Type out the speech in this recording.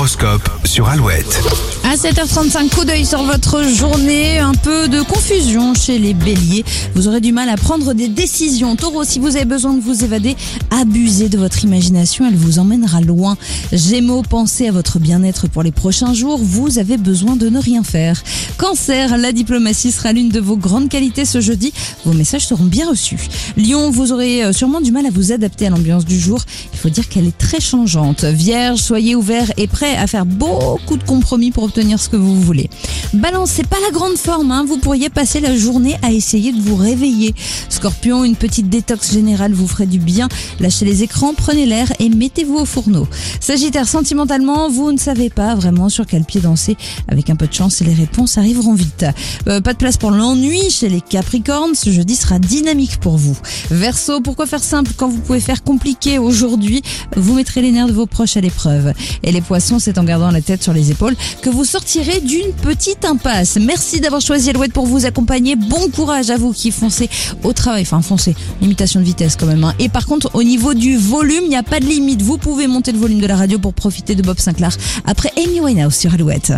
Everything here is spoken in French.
L'horoscope sur Alouette. À 7h35, coup d'œil sur votre journée, un peu de confusion chez les béliers. Vous aurez du mal à prendre des décisions. Taureau, si vous avez besoin de vous évader, abusez de votre imagination, elle vous emmènera loin. Gémeaux, pensez à votre bien-être pour les prochains jours, vous avez besoin de ne rien faire. Cancer, la diplomatie sera l'une de vos grandes qualités ce jeudi, vos messages seront bien reçus. Lion, vous aurez euh, sûrement du mal à vous adapter à l'ambiance du jour, il faut dire qu'elle est très changeante. Vierge, soyez ouvert et prêt à faire beaucoup de compromis pour obtenir ce que vous voulez. Balance, pas la grande forme, hein. vous pourriez passer la journée à essayer de vous réveiller. Scorpion, une petite détox générale vous ferait du bien. Lâchez les écrans, prenez l'air et mettez-vous au fourneau. Sagittaire, sentimentalement, vous ne savez pas vraiment sur quel pied danser. Avec un peu de chance, les réponses arriveront vite. Euh, pas de place pour l'ennui chez les Capricornes, ce jeudi sera dynamique pour vous. Verseau, pourquoi faire simple quand vous pouvez faire compliqué aujourd'hui? Vous mettrez les nerfs de vos proches à l'épreuve. Et les poissons, c'est en gardant la tête sur les épaules que vous sortirez d'une petite impasse. Merci d'avoir choisi Alouette pour vous accompagner. Bon courage à vous qui foncez au travail. Enfin, foncez. Limitation de vitesse quand même. Hein. Et par contre, au niveau du volume, il n'y a pas de limite. Vous pouvez monter le volume de la radio pour profiter de Bob Sinclair après Amy Winehouse sur Alouette.